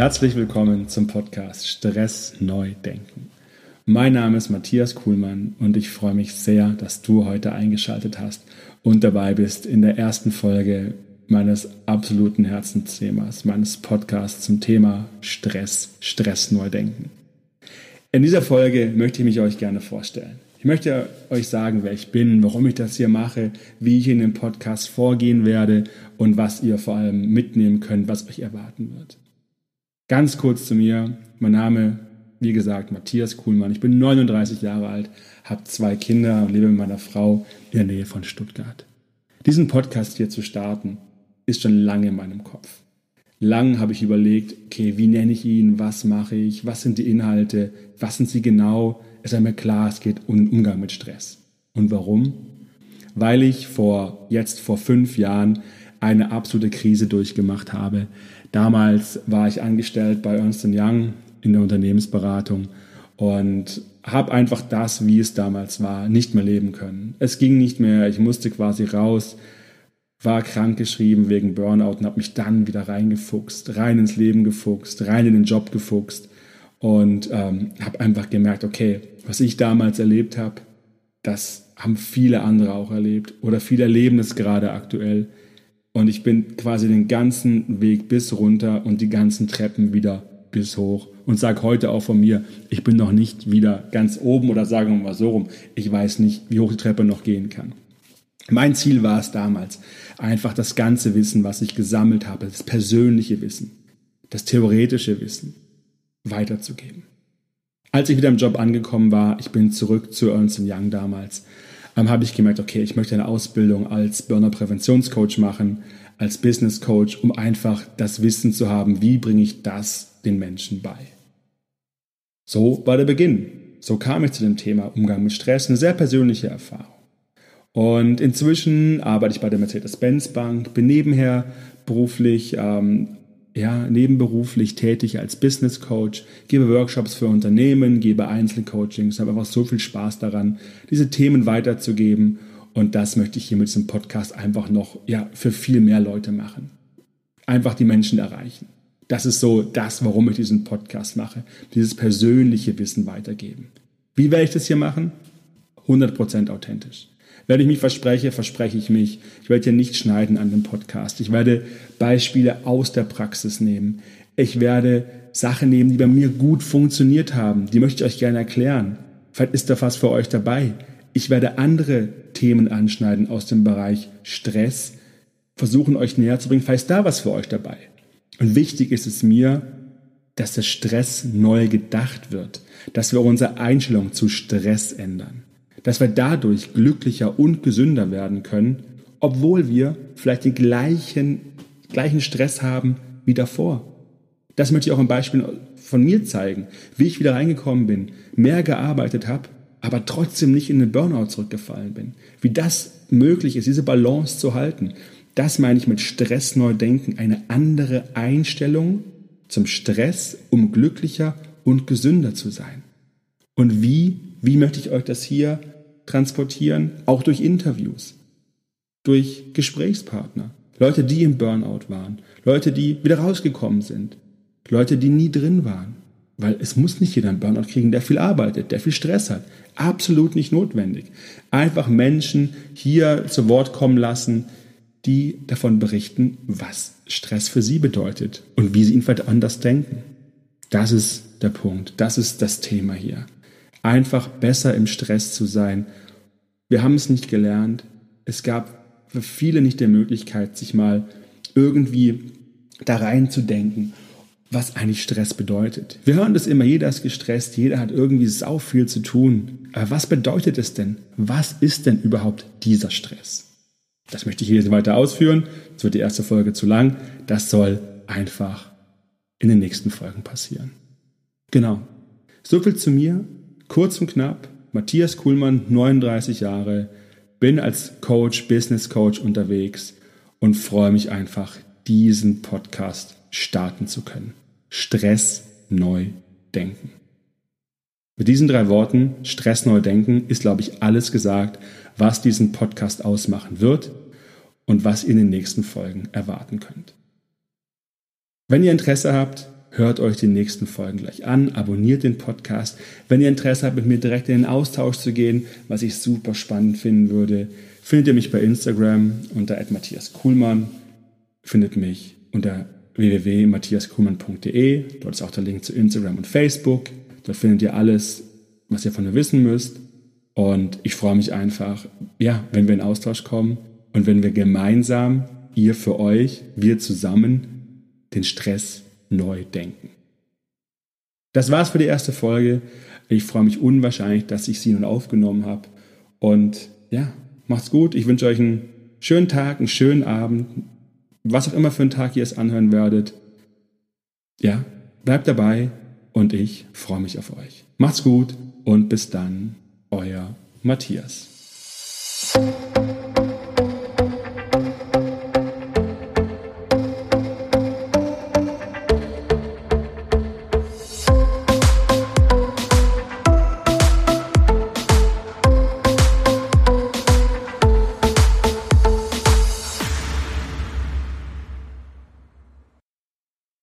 Herzlich willkommen zum Podcast Stress neu denken. Mein Name ist Matthias Kuhlmann und ich freue mich sehr, dass du heute eingeschaltet hast und dabei bist in der ersten Folge meines absoluten Herzensthemas, meines Podcasts zum Thema Stress, Stress neu denken. In dieser Folge möchte ich mich euch gerne vorstellen. Ich möchte euch sagen, wer ich bin, warum ich das hier mache, wie ich in dem Podcast vorgehen werde und was ihr vor allem mitnehmen könnt, was euch erwarten wird. Ganz kurz zu mir. Mein Name, wie gesagt, Matthias Kuhlmann. Ich bin 39 Jahre alt, habe zwei Kinder und lebe mit meiner Frau in der Nähe von Stuttgart. Diesen Podcast hier zu starten, ist schon lange in meinem Kopf. Lang habe ich überlegt, okay, wie nenne ich ihn, was mache ich, was sind die Inhalte, was sind sie genau. Es ist mir klar, es geht um Umgang mit Stress. Und warum? Weil ich vor, jetzt vor fünf Jahren eine absolute Krise durchgemacht habe. Damals war ich angestellt bei Ernst Young in der Unternehmensberatung und habe einfach das, wie es damals war, nicht mehr leben können. Es ging nicht mehr, ich musste quasi raus, war krankgeschrieben wegen Burnout und habe mich dann wieder reingefuchst, rein ins Leben gefuchst, rein in den Job gefuchst und ähm, habe einfach gemerkt, okay, was ich damals erlebt habe, das haben viele andere auch erlebt oder viele erleben es gerade aktuell. Und ich bin quasi den ganzen Weg bis runter und die ganzen Treppen wieder bis hoch und sage heute auch von mir, ich bin noch nicht wieder ganz oben oder sagen wir mal so rum, ich weiß nicht, wie hoch die Treppe noch gehen kann. Mein Ziel war es damals, einfach das ganze Wissen, was ich gesammelt habe, das persönliche Wissen, das theoretische Wissen weiterzugeben. Als ich wieder im Job angekommen war, ich bin zurück zu Ernst Young damals, ähm, habe ich gemerkt, okay, ich möchte eine Ausbildung als Burner-Präventionscoach machen, als Business Coach, um einfach das Wissen zu haben, wie bringe ich das den Menschen bei. So war der Beginn. So kam ich zu dem Thema Umgang mit Stress, eine sehr persönliche Erfahrung. Und inzwischen arbeite ich bei der Mercedes-Benz Bank, bin nebenher beruflich, ähm, ja, nebenberuflich tätig als Business Coach, gebe Workshops für Unternehmen, gebe Einzelcoachings, habe einfach so viel Spaß daran, diese Themen weiterzugeben. Und das möchte ich hier mit diesem Podcast einfach noch, ja, für viel mehr Leute machen. Einfach die Menschen erreichen. Das ist so das, warum ich diesen Podcast mache. Dieses persönliche Wissen weitergeben. Wie werde ich das hier machen? 100% authentisch. Wenn ich mich verspreche, verspreche ich mich. Ich werde hier nicht schneiden an dem Podcast. Ich werde Beispiele aus der Praxis nehmen. Ich werde Sachen nehmen, die bei mir gut funktioniert haben. Die möchte ich euch gerne erklären. Vielleicht ist da was für euch dabei. Ich werde andere Themen anschneiden aus dem Bereich Stress, versuchen euch näher zu bringen. Vielleicht ist da was für euch dabei. Und wichtig ist es mir, dass der Stress neu gedacht wird, dass wir unsere Einstellung zu Stress ändern dass wir dadurch glücklicher und gesünder werden können, obwohl wir vielleicht den gleichen, gleichen Stress haben wie davor. Das möchte ich auch im Beispiel von mir zeigen, wie ich wieder reingekommen bin, mehr gearbeitet habe, aber trotzdem nicht in den Burnout zurückgefallen bin. Wie das möglich ist, diese Balance zu halten. Das meine ich mit Stress neu denken, eine andere Einstellung zum Stress, um glücklicher und gesünder zu sein. Und wie, wie möchte ich euch das hier transportieren? Auch durch Interviews, durch Gesprächspartner, Leute, die im Burnout waren, Leute, die wieder rausgekommen sind, Leute, die nie drin waren. Weil es muss nicht jeder einen Burnout kriegen, der viel arbeitet, der viel Stress hat. Absolut nicht notwendig. Einfach Menschen hier zu Wort kommen lassen, die davon berichten, was Stress für sie bedeutet und wie sie ihn vielleicht anders denken. Das ist der Punkt. Das ist das Thema hier einfach besser im Stress zu sein. Wir haben es nicht gelernt. Es gab für viele nicht die Möglichkeit, sich mal irgendwie da reinzudenken, was eigentlich Stress bedeutet. Wir hören das immer, jeder ist gestresst, jeder hat irgendwie sau viel zu tun. Aber was bedeutet es denn? Was ist denn überhaupt dieser Stress? Das möchte ich hier weiter ausführen. Es wird die erste Folge zu lang. Das soll einfach in den nächsten Folgen passieren. Genau. So viel zu mir. Kurz und knapp, Matthias Kuhlmann, 39 Jahre, bin als Coach, Business Coach unterwegs und freue mich einfach, diesen Podcast starten zu können. Stress neu denken. Mit diesen drei Worten, Stress neu denken, ist, glaube ich, alles gesagt, was diesen Podcast ausmachen wird und was ihr in den nächsten Folgen erwarten könnt. Wenn ihr Interesse habt, hört euch die nächsten Folgen gleich an, abonniert den Podcast. Wenn ihr Interesse habt, mit mir direkt in den Austausch zu gehen, was ich super spannend finden würde, findet ihr mich bei Instagram unter Matthias Kuhlmann, findet mich unter www.matthiaskuhlmann.de. Dort ist auch der Link zu Instagram und Facebook. Dort findet ihr alles, was ihr von mir wissen müsst. Und ich freue mich einfach, ja, wenn wir in Austausch kommen und wenn wir gemeinsam, ihr für euch, wir zusammen, den Stress neu denken. Das war's für die erste Folge. Ich freue mich unwahrscheinlich, dass ich sie nun aufgenommen habe. Und ja, macht's gut. Ich wünsche euch einen schönen Tag, einen schönen Abend, was auch immer für einen Tag ihr es anhören werdet. Ja, bleibt dabei und ich freue mich auf euch. Macht's gut und bis dann, euer Matthias.